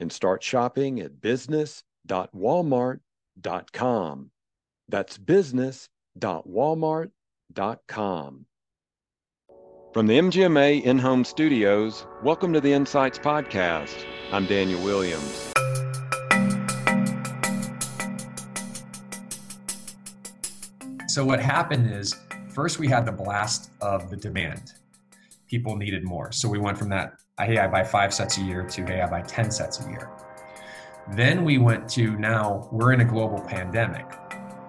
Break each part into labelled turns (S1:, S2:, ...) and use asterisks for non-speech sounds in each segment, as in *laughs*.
S1: and start shopping at business.walmart.com. That's business.walmart.com. From the MGMA in home studios, welcome to the Insights Podcast. I'm Daniel Williams.
S2: So, what happened is first we had the blast of the demand. People needed more. So, we went from that hey, I buy five sets a year to, hey, I buy 10 sets a year. Then we went to now we're in a global pandemic.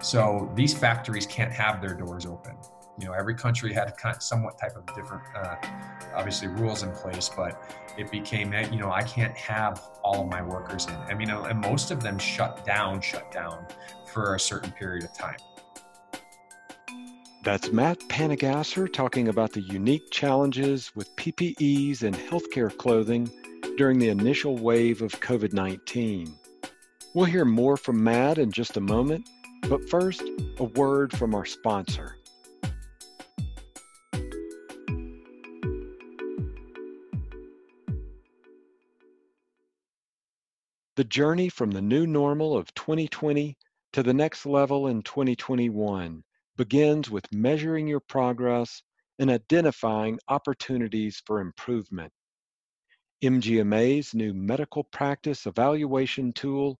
S2: So these factories can't have their doors open. You know, every country had kind of somewhat type of different, uh, obviously, rules in place, but it became, you know, I can't have all of my workers in. I mean, and most of them shut down, shut down for a certain period of time.
S1: That's Matt Panegasser talking about the unique challenges with PPEs and healthcare clothing during the initial wave of COVID 19. We'll hear more from Matt in just a moment, but first, a word from our sponsor. The journey from the new normal of 2020 to the next level in 2021 begins with measuring your progress and identifying opportunities for improvement. MGMA's new medical practice evaluation tool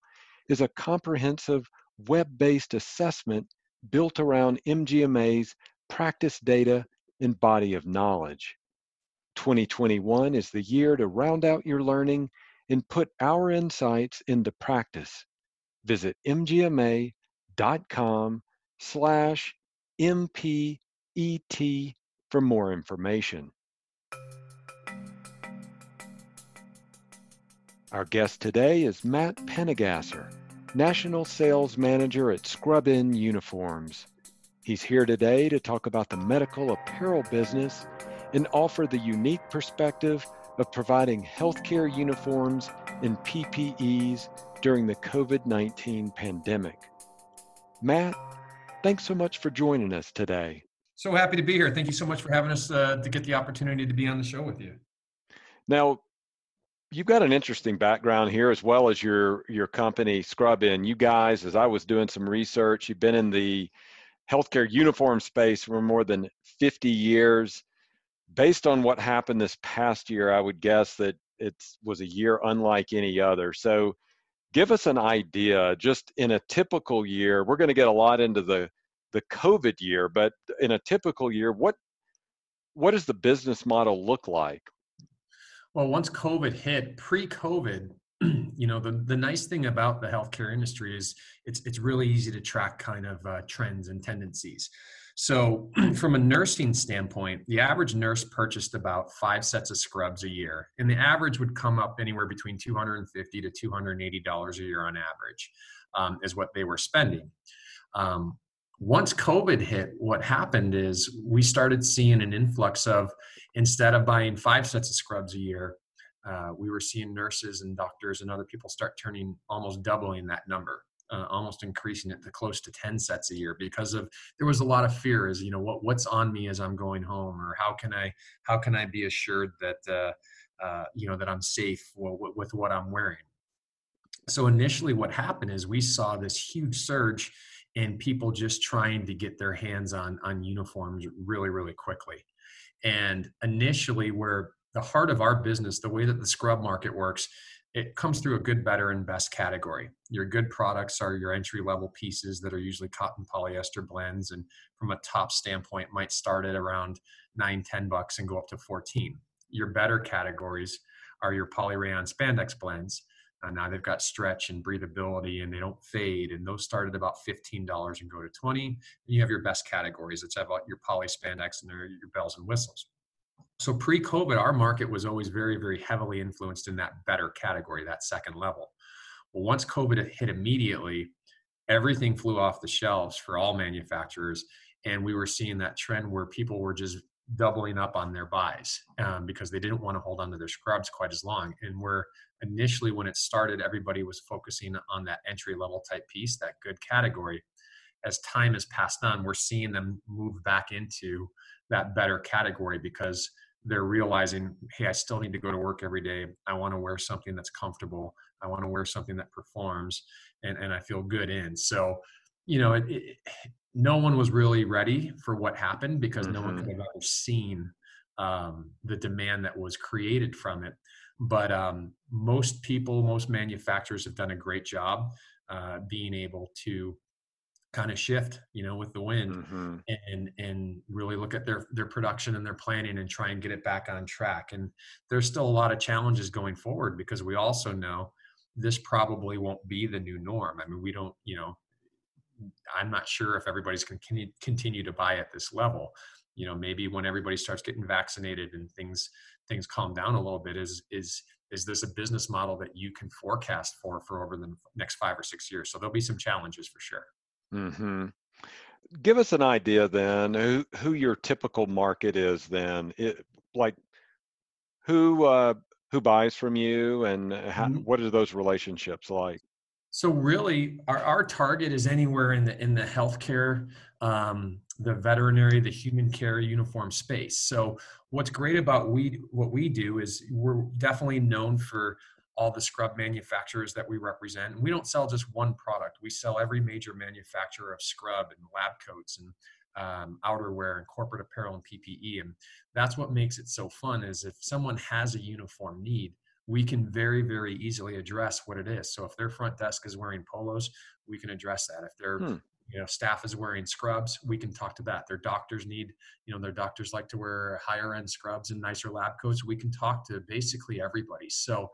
S1: is a comprehensive web based assessment built around MGMA's practice data and body of knowledge. 2021 is the year to round out your learning and put our insights into practice. Visit mgma.com slash MPET for more information. Our guest today is Matt Panegasser, National Sales Manager at Scrubin Uniforms. He's here today to talk about the medical apparel business and offer the unique perspective of providing healthcare uniforms and PPEs during the COVID 19 pandemic. Matt, Thanks so much for joining us today.
S2: So happy to be here. Thank you so much for having us uh, to get the opportunity to be on the show with you.
S1: Now, you've got an interesting background here as well as your your company Scrubin. You guys, as I was doing some research, you've been in the healthcare uniform space for more than 50 years. Based on what happened this past year, I would guess that it was a year unlike any other. So give us an idea just in a typical year we're going to get a lot into the the covid year but in a typical year what what does the business model look like?
S2: Well once covid hit pre-covid *clears throat* you know the, the nice thing about the healthcare industry is it's it's really easy to track kind of uh, trends and tendencies so, *clears throat* from a nursing standpoint, the average nurse purchased about five sets of scrubs a year, and the average would come up anywhere between 250 to 280 dollars a year on average, um, is what they were spending. Um, once COVID hit, what happened is we started seeing an influx of instead of buying five sets of scrubs a year, uh, we were seeing nurses and doctors and other people start turning almost doubling that number uh, almost increasing it to close to 10 sets a year because of there was a lot of fear as you know what what's on me as i'm going home or how can i how can i be assured that uh, uh, you know that i'm safe with, with what i'm wearing? So initially what happened is we saw this huge surge in people just trying to get their hands on on uniforms really really quickly. And initially where the heart of our business the way that the scrub market works it comes through a good, better, and best category. Your good products are your entry level pieces that are usually cotton polyester blends, and from a top standpoint, might start at around nine, 10 bucks and go up to 14. Your better categories are your polyrayon spandex blends. Uh, now they've got stretch and breathability and they don't fade, and those start at about $15 and go to 20. And you have your best categories that's about your poly spandex and your bells and whistles so pre-covid our market was always very very heavily influenced in that better category that second level Well, once COVID hit immediately, everything flew off the shelves for all manufacturers. And we were seeing that trend where people were just doubling up on their buys um, because they didn't want to hold on to their scrubs quite as long. And where initially, when it started, everybody was focusing on that entry level type piece, that good category. As time has passed on, we're seeing them move back into that better category because they're realizing, hey, I still need to go to work every day. I want to wear something that's comfortable. I want to wear something that performs and, and I feel good in. So, you know, it, it, no one was really ready for what happened because mm-hmm. no one could mm-hmm. have ever seen um, the demand that was created from it. But um, most people, most manufacturers have done a great job uh, being able to kind of shift you know with the wind mm-hmm. and and really look at their their production and their planning and try and get it back on track and there's still a lot of challenges going forward because we also know this probably won't be the new norm. I mean we don't you know i'm not sure if everybody's going to continue to buy at this level. You know maybe when everybody starts getting vaccinated and things things calm down a little bit is is is this a business model that you can forecast for for over the next five or six years? So there'll be some challenges for sure
S1: hmm Give us an idea then who who your typical market is then. It, like who uh, who buys from you and how, mm-hmm. what are those relationships like?
S2: So really, our, our target is anywhere in the in the healthcare, um, the veterinary, the human care uniform space. So what's great about we what we do is we're definitely known for all the scrub manufacturers that we represent. And we don't sell just one product. We sell every major manufacturer of scrub and lab coats and um, outerwear and corporate apparel and PPE. And that's what makes it so fun is if someone has a uniform need, we can very, very easily address what it is. So if their front desk is wearing polos, we can address that. If their hmm. you know staff is wearing scrubs, we can talk to that. Their doctors need, you know, their doctors like to wear higher end scrubs and nicer lab coats. We can talk to basically everybody. So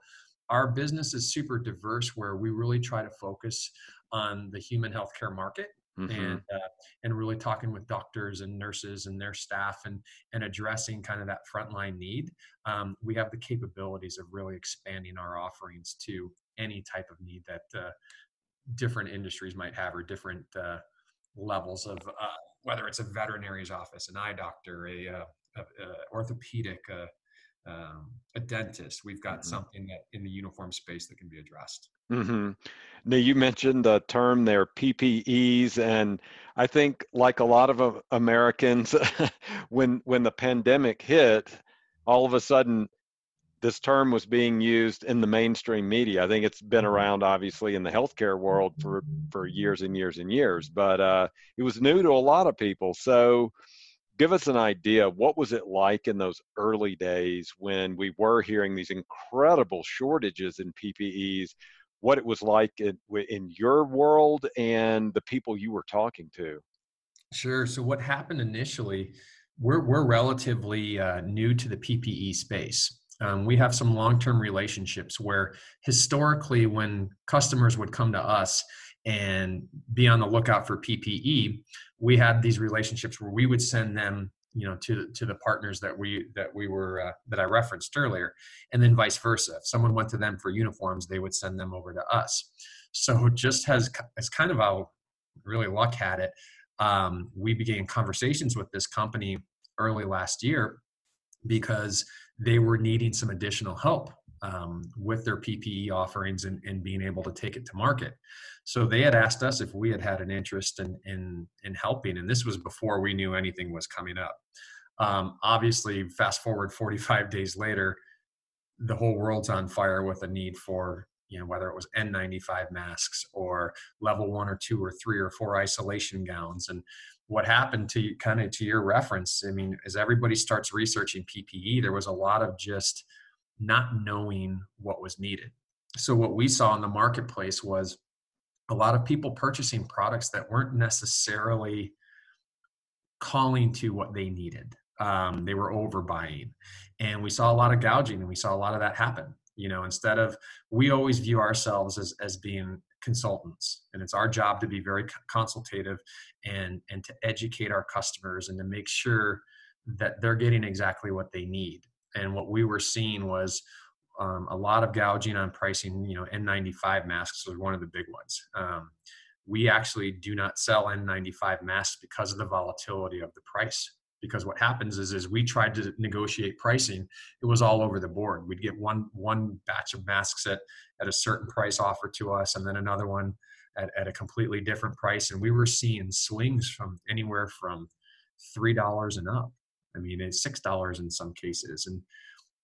S2: our business is super diverse where we really try to focus on the human healthcare market mm-hmm. and uh, and really talking with doctors and nurses and their staff and and addressing kind of that frontline need um, we have the capabilities of really expanding our offerings to any type of need that uh, different industries might have or different uh, levels of uh, whether it's a veterinary's office an eye doctor a, uh, a, a orthopedic um, a dentist. We've got mm-hmm. something that in the uniform space that can be addressed.
S1: Mm-hmm. Now you mentioned the term there, PPEs, and I think like a lot of Americans, *laughs* when when the pandemic hit, all of a sudden this term was being used in the mainstream media. I think it's been mm-hmm. around obviously in the healthcare world for for years and years and years, but uh, it was new to a lot of people. So give us an idea what was it like in those early days when we were hearing these incredible shortages in ppes what it was like in, in your world and the people you were talking to?
S2: Sure so what happened initially we're, we're relatively uh, new to the ppe space. Um, we have some long-term relationships where historically when customers would come to us and be on the lookout for PPE, we had these relationships where we would send them you know to to the partners that we that we were uh, that I referenced earlier and then vice versa. If someone went to them for uniforms they would send them over to us. So just as as kind of how really luck had it um, we began conversations with this company early last year because they were needing some additional help um, with their PPE offerings and, and being able to take it to market. So they had asked us if we had had an interest in in, in helping, and this was before we knew anything was coming up. Um, obviously, fast forward 45 days later, the whole world's on fire with a need for you know whether it was N95 masks or level one or two or three or four isolation gowns and what happened to kind of to your reference i mean as everybody starts researching ppe there was a lot of just not knowing what was needed. So, what we saw in the marketplace was a lot of people purchasing products that weren't necessarily calling to what they needed. Um, they were overbuying. And we saw a lot of gouging and we saw a lot of that happen. You know, instead of, we always view ourselves as, as being consultants and it's our job to be very consultative and and to educate our customers and to make sure that they're getting exactly what they need and what we were seeing was um, a lot of gouging on pricing. You know, N95 masks was one of the big ones. Um, we actually do not sell N95 masks because of the volatility of the price. Because what happens is, is we tried to negotiate pricing, it was all over the board. We'd get one one batch of masks at at a certain price offered to us, and then another one at, at a completely different price, and we were seeing swings from anywhere from three dollars and up. I mean, it's six dollars in some cases, and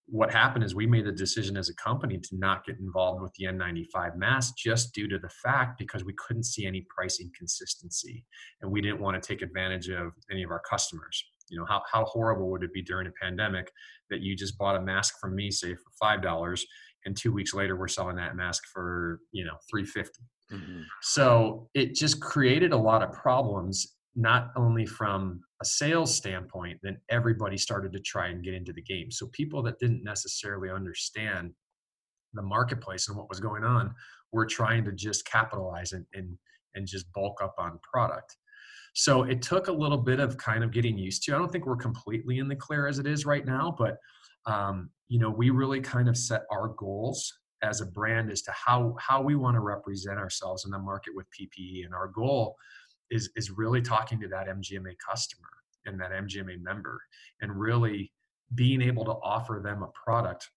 S2: what happened is we made the decision as a company to not get involved with the N95 mask just due to the fact because we couldn't see any pricing consistency and we didn't want to take advantage of any of our customers. You know, how, how horrible would it be during a pandemic that you just bought a mask from me, say for five dollars, and two weeks later we're selling that mask for, you know, 350. Mm-hmm. So it just created a lot of problems not only from a sales standpoint, then everybody started to try and get into the game. So people that didn't necessarily understand the marketplace and what was going on were trying to just capitalize and and, and just bulk up on product. So it took a little bit of kind of getting used to. I don't think we're completely in the clear as it is right now, but um, you know, we really kind of set our goals as a brand as to how how we want to represent ourselves in the market with PPE. And our goal is is really talking to that MGMA customer and that MGMA member and really being able to offer them a product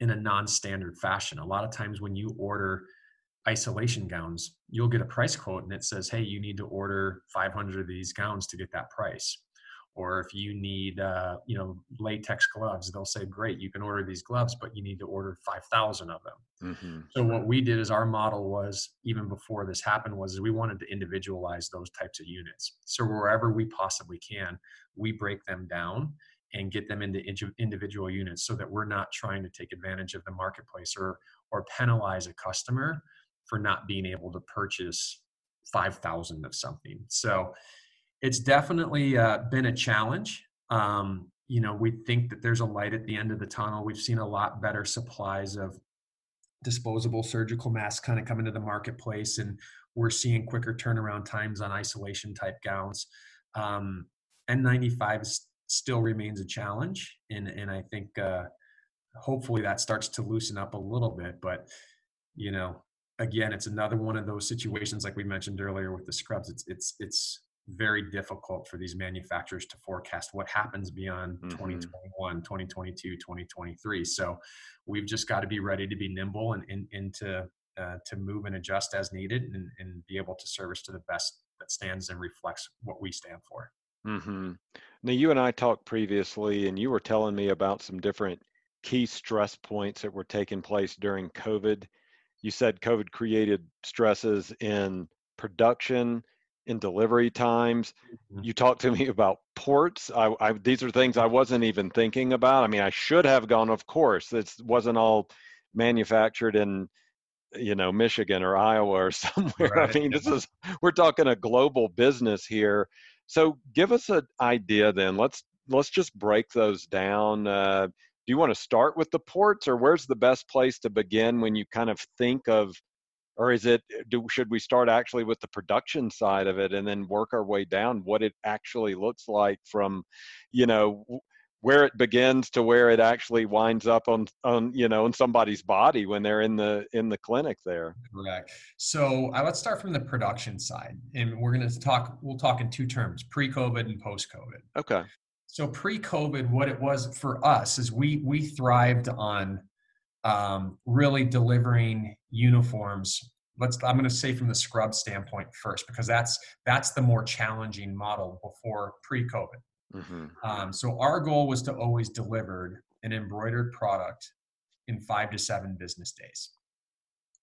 S2: in a non-standard fashion. A lot of times when you order isolation gowns, you'll get a price quote and it says, "Hey, you need to order 500 of these gowns to get that price." Or if you need uh, you know latex gloves they'll say great you can order these gloves but you need to order 5000 of them. Mm-hmm. so what we did is our model was even before this happened was we wanted to individualize those types of units. So wherever we possibly can we break them down and get them into individual units so that we're not trying to take advantage of the marketplace or or penalize a customer for not being able to purchase 5000 of something. So it's definitely uh, been a challenge. Um, you know, we think that there's a light at the end of the tunnel. We've seen a lot better supplies of disposable surgical masks kind of come into the marketplace, and we're seeing quicker turnaround times on isolation type gowns. Um, N95 still remains a challenge, and and I think uh, hopefully that starts to loosen up a little bit. But you know, again, it's another one of those situations like we mentioned earlier with the scrubs. It's it's it's very difficult for these manufacturers to forecast what happens beyond mm-hmm. 2021 2022 2023 so we've just got to be ready to be nimble and, and, and to uh, to move and adjust as needed and, and be able to service to the best that stands and reflects what we stand for
S1: mm-hmm. now you and i talked previously and you were telling me about some different key stress points that were taking place during covid you said covid created stresses in production in delivery times. Mm-hmm. You talked to me *laughs* about ports. I, I, these are things I wasn't even thinking about. I mean, I should have gone. Of course, this wasn't all manufactured in, you know, Michigan or Iowa or *laughs* somewhere. Right. I mean, this is we're talking a global business here. So, give us an idea then. Let's let's just break those down. Uh, do you want to start with the ports, or where's the best place to begin when you kind of think of or is it do should we start actually with the production side of it and then work our way down what it actually looks like from you know where it begins to where it actually winds up on on you know in somebody's body when they're in the in the clinic there?
S2: Correct. So uh, let's start from the production side and we're going to talk we'll talk in two terms pre-covid and post-covid.
S1: Okay.
S2: So pre-covid what it was for us is we we thrived on um, really delivering uniforms. Let's i'm going to say from the scrub standpoint first because that's that's the more challenging model before pre-covid. Mm-hmm. um, so our goal was to always deliver an embroidered product in five to seven business days.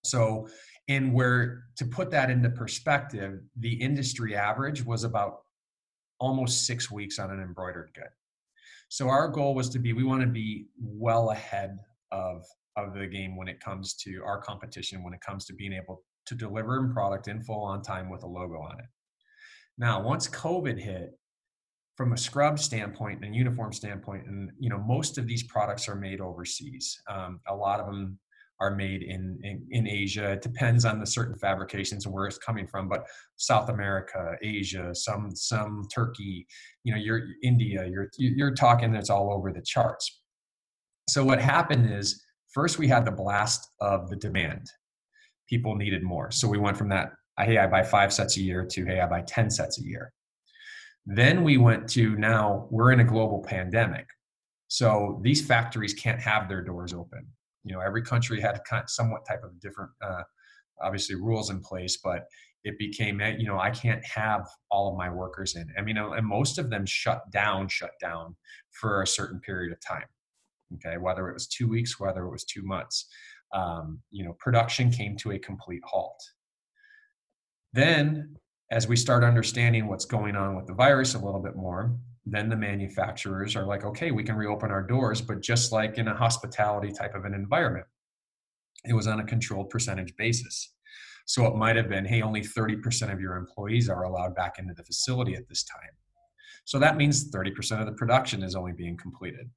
S2: So and where to put that into perspective the industry average was about almost six weeks on an embroidered good. So our goal was to be we want to be well ahead of of the game when it comes to our competition, when it comes to being able to deliver a product in full on time with a logo on it. Now, once COVID hit, from a scrub standpoint and uniform standpoint, and you know, most of these products are made overseas. Um, a lot of them are made in, in, in Asia. It depends on the certain fabrications and where it's coming from, but South America, Asia, some some Turkey, you know, you're India. You're you're talking that's all over the charts. So what happened is first we had the blast of the demand. People needed more. So we went from that, hey, I buy five sets a year to, hey, I buy 10 sets a year. Then we went to now we're in a global pandemic. So these factories can't have their doors open. You know, every country had kind of somewhat type of different, uh, obviously rules in place, but it became, you know, I can't have all of my workers in. I mean, and most of them shut down, shut down for a certain period of time. Okay, whether it was two weeks, whether it was two months, um, you know, production came to a complete halt. Then, as we start understanding what's going on with the virus a little bit more, then the manufacturers are like, okay, we can reopen our doors, but just like in a hospitality type of an environment, it was on a controlled percentage basis. So it might have been, hey, only 30% of your employees are allowed back into the facility at this time. So that means 30% of the production is only being completed.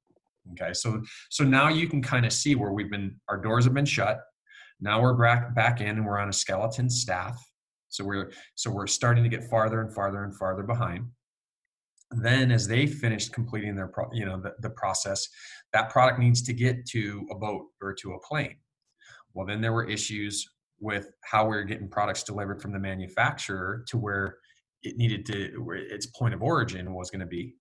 S2: Okay, so so now you can kind of see where we've been. Our doors have been shut. Now we're back back in, and we're on a skeleton staff. So we're so we're starting to get farther and farther and farther behind. Then, as they finished completing their pro, you know the, the process, that product needs to get to a boat or to a plane. Well, then there were issues with how we are getting products delivered from the manufacturer to where it needed to where its point of origin was going to be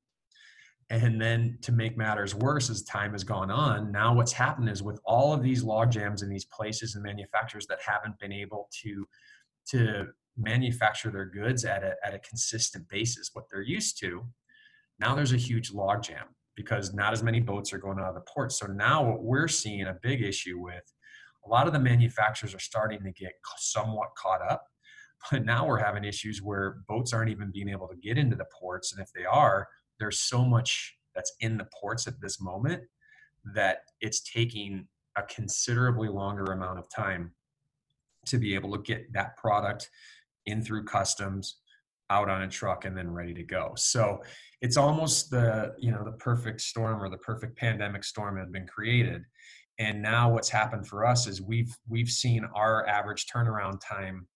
S2: and then to make matters worse as time has gone on now what's happened is with all of these log jams in these places and manufacturers that haven't been able to to manufacture their goods at a, at a consistent basis what they're used to now there's a huge log jam because not as many boats are going out of the port. So now what we're seeing a big issue with a lot of the manufacturers are starting to get somewhat caught up but now we're having issues where boats aren't even being able to get into the ports. And if they are there's so much that's in the ports at this moment that it's taking a considerably longer amount of time to be able to get that product in through customs out on a truck and then ready to go so it's almost the you know the perfect storm or the perfect pandemic storm had been created and now what's happened for us is we've we've seen our average turnaround time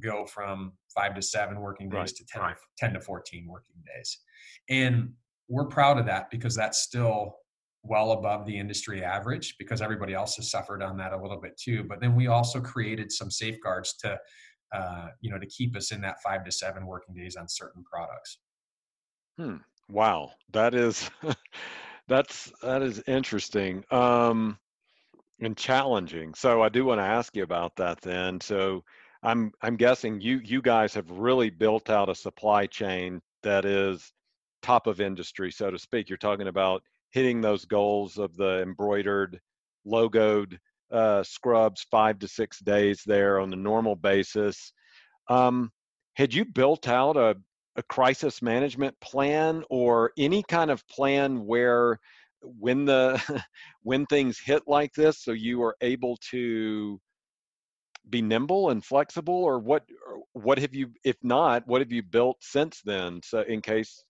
S2: go from five to seven working days right. to 10, right. 10 to 14 working days and we're proud of that because that's still well above the industry average because everybody else has suffered on that a little bit too but then we also created some safeguards to uh, you know to keep us in that five to seven working days on certain products
S1: hmm. wow that is *laughs* that's that is interesting um and challenging. So I do want to ask you about that then. So I'm I'm guessing you you guys have really built out a supply chain that is top of industry, so to speak. You're talking about hitting those goals of the embroidered, logoed uh, scrubs five to six days there on a normal basis. Um, had you built out a, a crisis management plan or any kind of plan where when the *laughs* when things hit like this so you are able to be nimble and flexible or what what have you if not what have you built since then so in case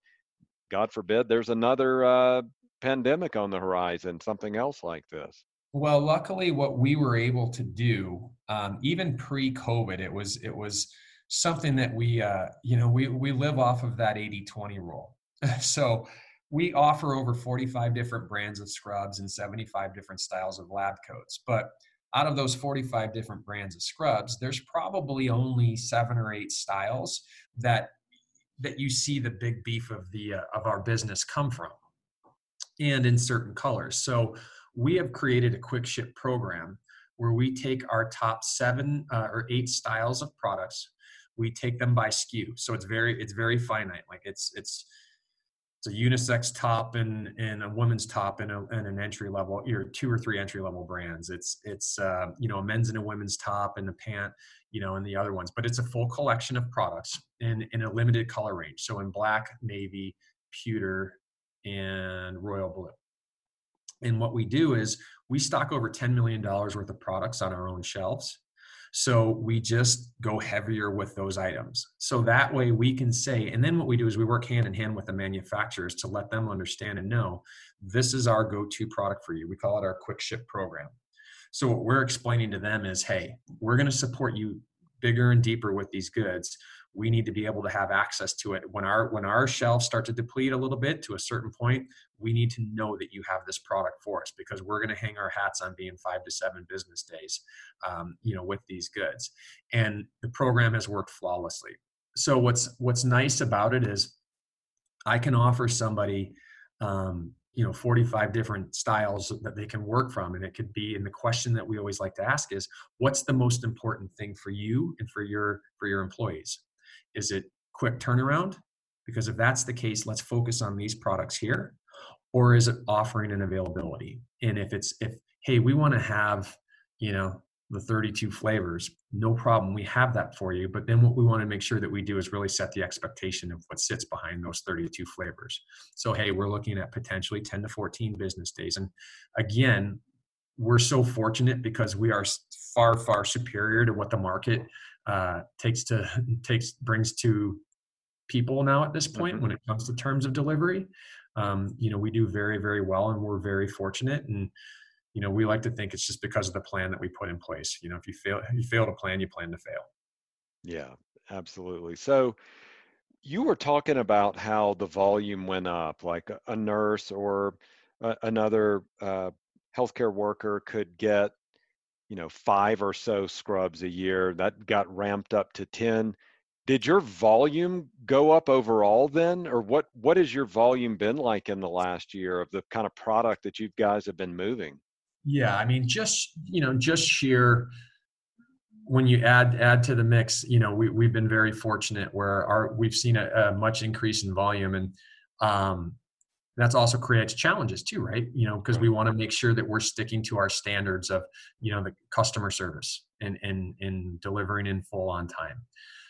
S1: god forbid there's another uh, pandemic on the horizon something else like this
S2: well luckily what we were able to do um, even pre-covid it was it was something that we uh, you know we we live off of that 80-20 rule *laughs* so we offer over 45 different brands of scrubs and 75 different styles of lab coats. But out of those 45 different brands of scrubs, there's probably only seven or eight styles that that you see the big beef of the uh, of our business come from, and in certain colors. So we have created a quick ship program where we take our top seven uh, or eight styles of products, we take them by SKU. So it's very it's very finite. Like it's it's it's a unisex top and, and a woman's top and, a, and an entry level your two or three entry level brands. It's it's uh, you know a men's and a women's top and a pant you know and the other ones but it's a full collection of products in in a limited color range. So in black navy pewter and royal blue. And what we do is we stock over $10 million worth of products on our own shelves so we just go heavier with those items. So that way we can say, and then what we do is we work hand in hand with the manufacturers to let them understand and know this is our go to product for you. We call it our quick ship program. So what we're explaining to them is, hey, we're going to support you bigger and deeper with these goods we need to be able to have access to it. When our when our shelves start to deplete a little bit to a certain point we need to know that you have this product for us because we're going to hang our hats on being five to seven business days um, you know with these goods. And the program has worked flawlessly. So what's what's nice about it is i can offer somebody um, you know 45 different styles that they can work from and it could be and the question that we always like to ask is what's the most important thing for you and for your for your employees? Is it quick turnaround? Because if that's the case let's focus on these products here. Or is it offering an availability? And if it's if hey we want to have you know the 32 flavors no problem we have that for you but then what we want to make sure that we do is really set the expectation of what sits behind those 32 flavors so hey we're looking at potentially 10 to 14 business days and again we're so fortunate because we are far far superior to what the market uh, takes to *laughs* takes brings to people now at this point mm-hmm. when it comes to terms of delivery um, you know we do very very well and we're very fortunate and you know we like to think it's just because of the plan that we put in place you know if you fail if you fail to plan you plan to fail.
S1: Yeah absolutely. So you were talking about how the volume went up like a, nurse or a, another uh, healthcare worker could get you know five or so scrubs a year that got ramped up to 10 did your volume go up overall then or what what has your volume been like in the last year of the kind of product that you guys have been moving
S2: yeah, I mean, just you know, just sheer when you add add to the mix, you know, we we've been very fortunate where our we've seen a, a much increase in volume, and um, that's also creates challenges too, right? You know, because we want to make sure that we're sticking to our standards of you know the customer service and and and delivering in full on time.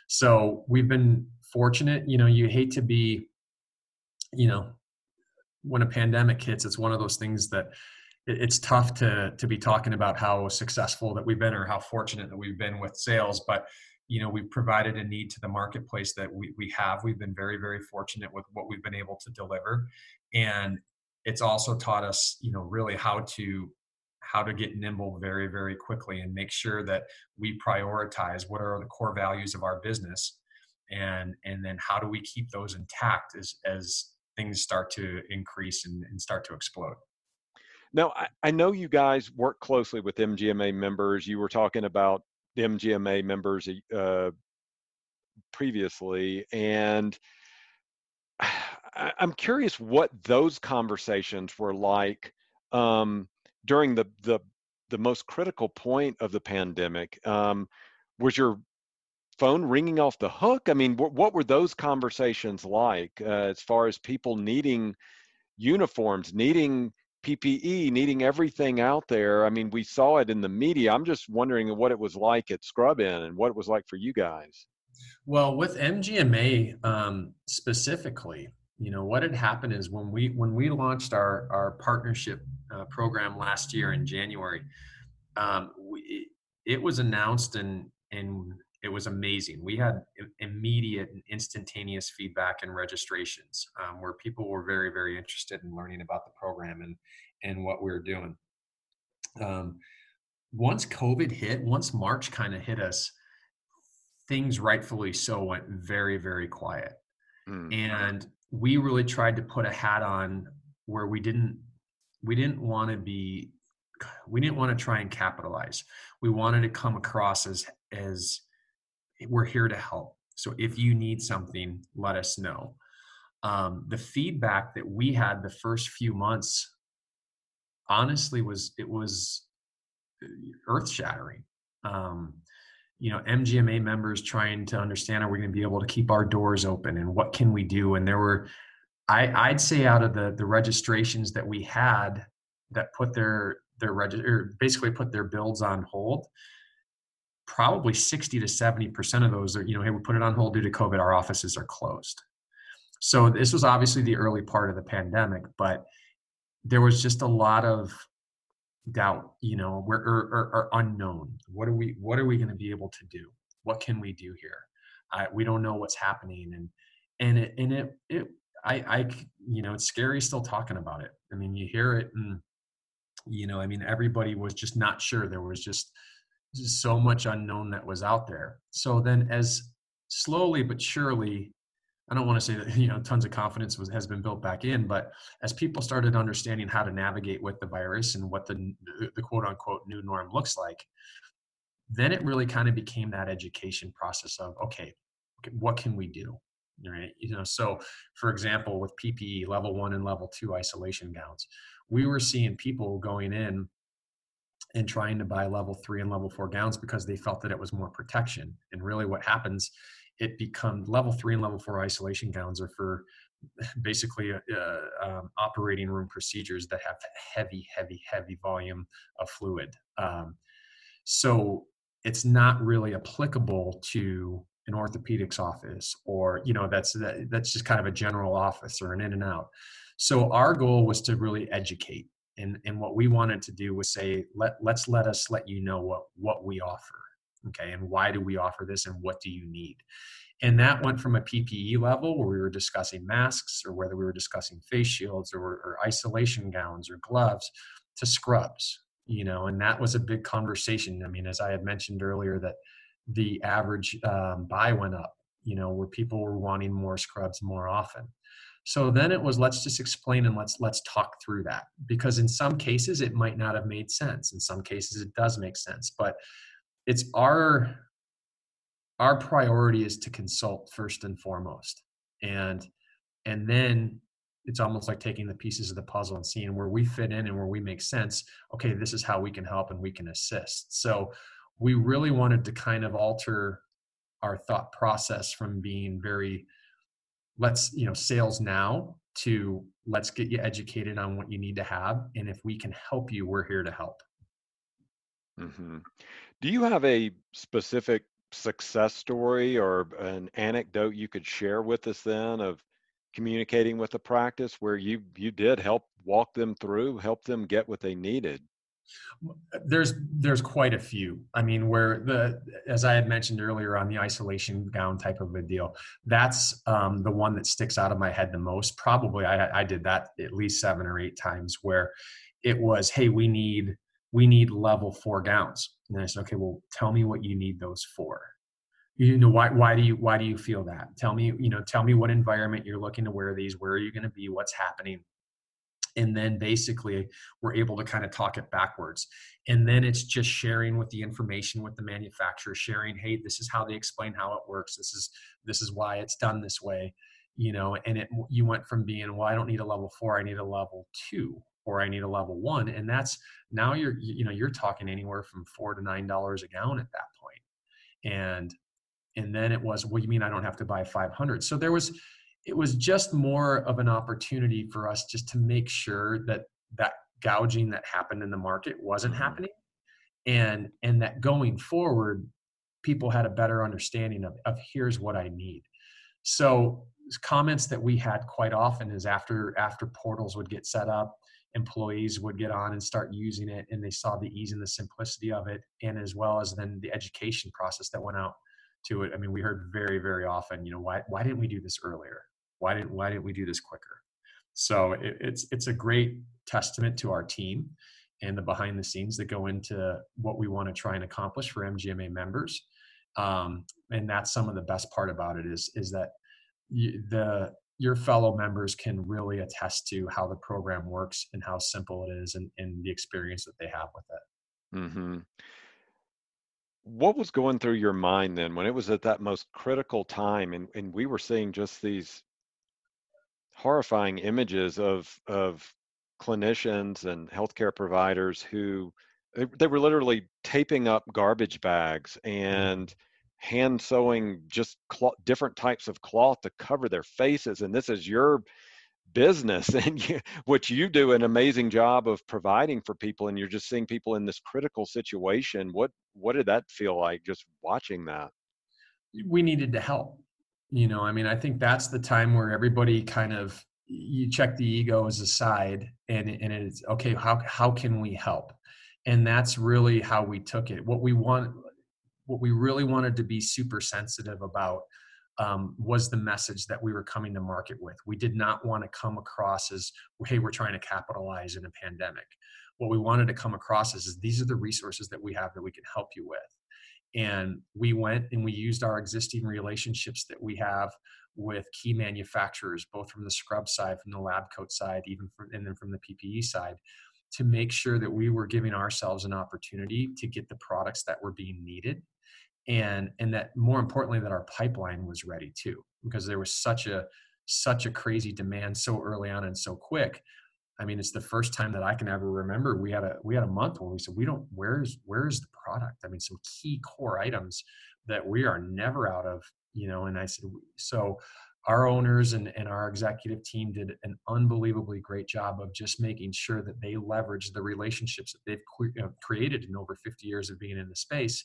S2: So we've been fortunate. You know, you hate to be, you know, when a pandemic hits, it's one of those things that it's tough to to be talking about how successful that we've been or how fortunate that we've been with sales but you know we've provided a need to the marketplace that we, we have. We've been very very fortunate with what we've been able to deliver. And it's also taught us you know really how to how to get nimble very very quickly and make sure that we prioritize what are the core values of our business. And and then how do we keep those intact as as things start to increase and, and start to explode
S1: now, I, I know you guys work closely with MGMA members. You were talking about MGMA members uh, previously, and *sighs* I'm curious what those conversations were like um, during the, the the most critical point of the pandemic. Um, was your phone ringing off the hook? I mean, what, what were those conversations like uh, as far as people needing uniforms, needing PPE, needing everything out there. I mean, we saw it in the media. I'm just wondering what it was like at Scrubin and what it was like for you guys.
S2: Well, with MGMA um, specifically, you know what had happened is when we when we launched our our partnership uh, program last year in January, um, we, it was announced and and it was amazing. We had immediate and instantaneous feedback and registrations um, where people were very, very interested in learning about the program and and what we were doing. Um, once COVID hit, once March kind of hit us, things rightfully so went very, very quiet. Mm. And we really tried to put a hat on where we didn't we didn't want to be we didn't want to try and capitalize. We wanted to come across as as we're here to help. So if you need something, let us know. Um, the feedback that we had the first few months, honestly, was it was uh, earth shattering. Um, you know, MGMA members trying to understand are we going to be able to keep our doors open and what can we do? And there were, I, I'd say, out of the the registrations that we had that put their their register basically put their builds on hold probably 60 to 70% of those are, you know, hey, we put it on hold due to COVID, our offices are closed. So this was obviously the early part of the pandemic, but there was just a lot of doubt, you know, where or, or, unknown. What are we what are we going to be able to do? What can we do here? We don't know what's happening and and it and it it I I you know, it's scary still talking about it. I mean, you hear it and you know, I mean everybody was just not sure. There was just so much unknown that was out there. So then, as slowly but surely, I don't want to say that *laughs* you know tons of confidence was, has been built back in, but as people started understanding how to navigate with the virus and what the the quote unquote new norm looks like, then it really kind of became that education process of okay, what can we do? Right. You know, so for example, with PPE level one and level two isolation gowns, we were seeing people going in and trying to buy level three and level four gowns because they felt that it was more protection. And really, what happens, it becomes level three and level four isolation gowns are for *laughs* basically uh, um, operating room procedures that have heavy, heavy, heavy volume of fluid. Um, so it's not really applicable to an orthopedics office or you know that's that, that's just kind of a general office or an in and out so our goal was to really educate and and what we wanted to do was say let let's let us let you know what what we offer okay? And why do we offer this and what do you need? And that went from a ppe level where we were discussing masks or whether we were discussing face shields or, or isolation gowns or gloves to scrubs you know? And that was a big conversation. I mean as i had mentioned earlier that the average um, buy went up you know where people were wanting more scrubs more often so then it was let's just explain and let's let's talk through that. Because in some cases it might not have made sense. In some cases it does make sense. But it's our our priority is to consult first and foremost. And and then it's almost like taking the pieces of the puzzle and seeing where we fit in and where we make sense. Okay this is how we can help and we can assist. So we really wanted to kind of alter our thought process from being very let's you know sales now to let's get you educated on what you need to have and if we can help you we're here to help
S1: mm-hmm. do you have a specific success story or an anecdote you could share with us then of communicating with the practice where you you did help walk them through help them get what they needed
S2: there's there's quite a few. I mean where the as i had mentioned earlier on the isolation gown type of a deal that's um, the one that sticks out of my head the most. Probably I, I did that at least seven or eight times where it was hey we need we need level four gowns. And i said okay well tell me what you need those for. You know why why do you why do you feel that? Tell me you know tell me what environment you're looking to wear these where are you going to be what's happening and then basically we're able to kind of talk it backwards. And then it's just sharing with the information with the manufacturer sharing hey this is how they explain how it works. This is this is why it's done this way you know and it you went from being well i don't need a level four i need a level two or i need a level one and that's now you're you know you're talking anywhere from four to nine dollars a gallon at that point. And and then it was well you mean i don't have to buy 500 so there was it was just more of an opportunity for us just to make sure that that gouging that happened in the market wasn't mm-hmm. happening. And and that going forward people had a better understanding of, of here's what i need. So comments that we had quite often is after after portals would get set up employees would get on and start using it and they saw the ease and the simplicity of it and as well as then the education process that went out to it. I mean we heard very very often you know why why didn't we do this earlier why didn't why didn't we do this quicker? So it, it's it's a great testament to our team and the behind the scenes that go into what we want to try and accomplish for MGMA members. Um, and that's some of the best part about it is is that you, the your fellow members can really attest to how the program works and how simple it is and, and the experience that they have with it.
S1: Mm-hmm. What was going through your mind then when it was at that most critical time and, and we were seeing just these horrifying images of of clinicians and healthcare providers who they, were literally taping up garbage bags mm-hmm. and hand sewing just cloth, different types of cloth to cover their faces and this is your business *laughs* and you, what you do an amazing job of providing for people and you're just seeing people in this critical situation. What what did that feel like just watching that?
S2: We needed to help you know i mean i think that's the time where everybody kind of you check the egos aside and and it's okay how how can we help and that's really how we took it what we want what we really wanted to be super sensitive about um, was the message that we were coming to market with. We did not want to come across as, hey, we're trying to capitalize in a pandemic. What we wanted to come across as is these are the resources that we have that we can help you with. And we went and we used our existing relationships that we have with key manufacturers, both from the scrub side, from the lab coat side, even from, and then from the PPE side, to make sure that we were giving ourselves an opportunity to get the products that were being needed and and that more importantly that our pipeline was ready too because there was such a such a crazy demand so early on and so quick i mean it's the first time that i can ever remember we had a we had a month where we said we don't where's where's the product? I mean some key core items that we are never out of you know and i said so our owners and, and our executive team did an unbelievably great job of just making sure that they leverage the relationships that they've created in over 50 years of being in the space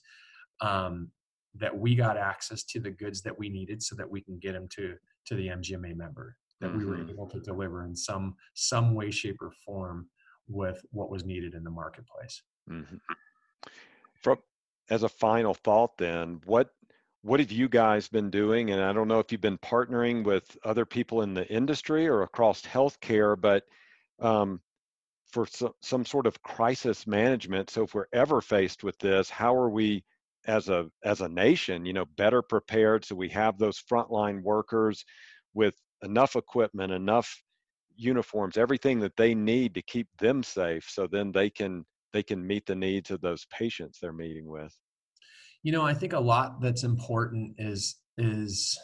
S2: um, that we got access to the goods that we needed so that we can get them to to the MGMA member that mm-hmm. we were mm-hmm. able to deliver in some some way shape or form with what was needed in the marketplace mm-hmm.
S1: from as a final thought then what what have you guys been doing and i don't know if you've been partnering with other people in the industry or across healthcare but um, for some, some sort of crisis management so if we're ever faced with this how are we as a as a nation you know better prepared so we have those frontline workers with enough equipment enough uniforms everything that they need to keep them safe so then they can they can meet the needs of those patients they're meeting with.
S2: You know i think a lot that's important is is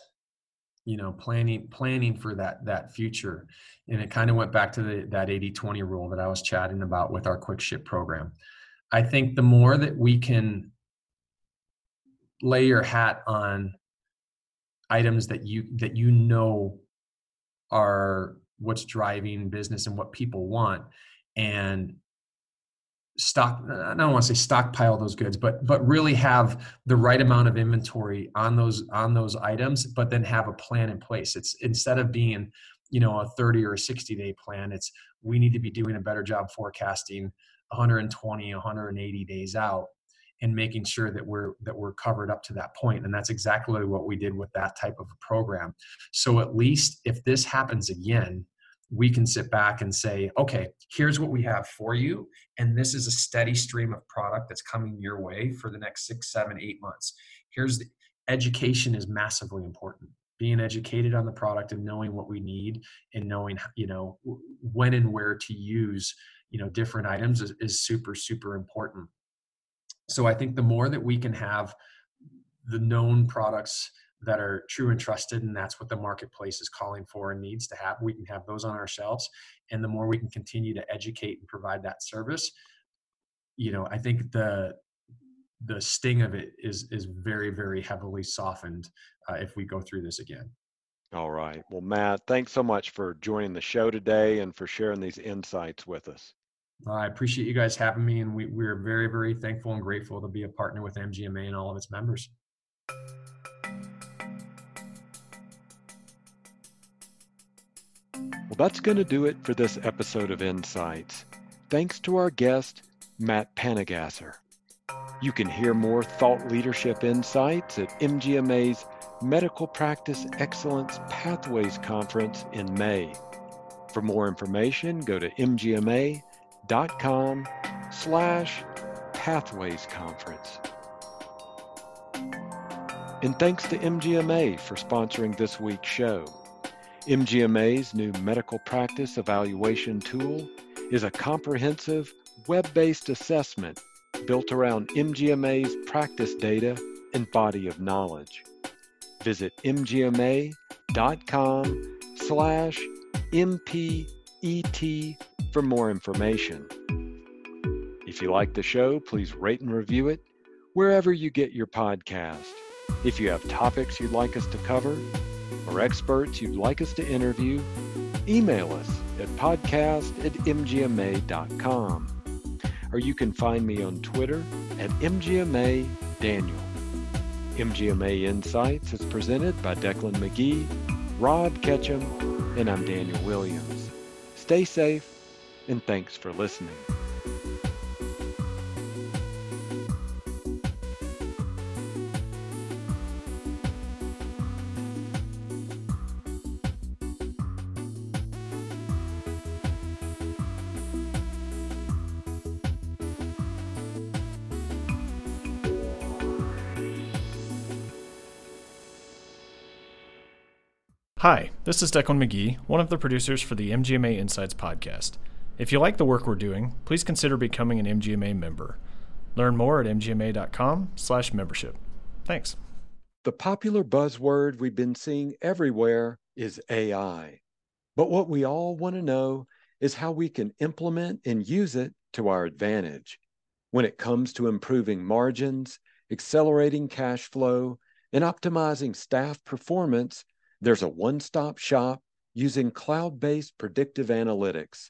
S2: you know planning planning for that that future. And it kind of went back to the, that 80 20 rule that i was chatting about with our quick ship program. I think the more that we can lay your hat on items that you that you know are what's driving business and what people want and stock i don't want to say stockpile those goods but but really have the right amount of inventory on those on those items but then have a plan in place. It's instead of being you know a 30 or a 60 day plan it's we need to be doing a better job forecasting 120 180 days out and making sure that we're that we're covered up to that point. And that's exactly what we did with that type of a program. So at least if this happens again we can sit back and say okay here's what we have for you. And this is a steady stream of product that's coming your way for the next six seven eight months. Here's the education is massively important. Being educated on the product and knowing what we need and knowing you know when and where to use you know different items is, is super super important so I think the more that we can have the known products that are true and trusted, and that's what the marketplace is calling for and needs to have, we can have those on our shelves. And the more we can continue to educate and provide that service, you know, I think the the sting of it is is very very heavily softened uh, if we go through this again.
S1: All right. Well, Matt, thanks so much for joining the show today and for sharing these insights with us.
S2: I appreciate you guys having me, and we, we're very, very thankful and grateful to be a partner with MGMA and all of its members.
S1: Well, that's going to do it for this episode of Insights. Thanks to our guest, Matt Panegasser. You can hear more thought leadership insights at MGMA's Medical Practice Excellence Pathways Conference in May. For more information, go to MGMA dot com slash pathways conference. And thanks to MGMA for sponsoring this week's show. MGMA's new medical practice evaluation tool is a comprehensive web-based assessment built around MGMA's practice data and body of knowledge. Visit mgma.com slash MPET for more information. If you like the show, please rate and review it wherever you get your podcast. If you have topics you'd like us to cover or experts you'd like us to interview, email us at podcast at mgma.com. Or you can find me on Twitter at mgma daniel. MGMA Insights is presented by Decklan McGee, Rob Ketcham, and I'm Daniel Williams. Stay safe and thanks for listening.
S3: Hi, this is Decklan McGee, one of the producers for the MGMA Insights podcast. If you like the work we're doing, please consider becoming an MGMA member. Learn more at mgma.com/membership. Thanks.
S1: The popular buzzword we've been seeing everywhere is AI. But what we all want to know is how we can implement and use it to our advantage. When it comes to improving margins, accelerating cash flow, and optimizing staff performance, there's a one stop shop using cloud based predictive analytics.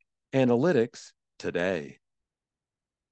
S1: analytics today.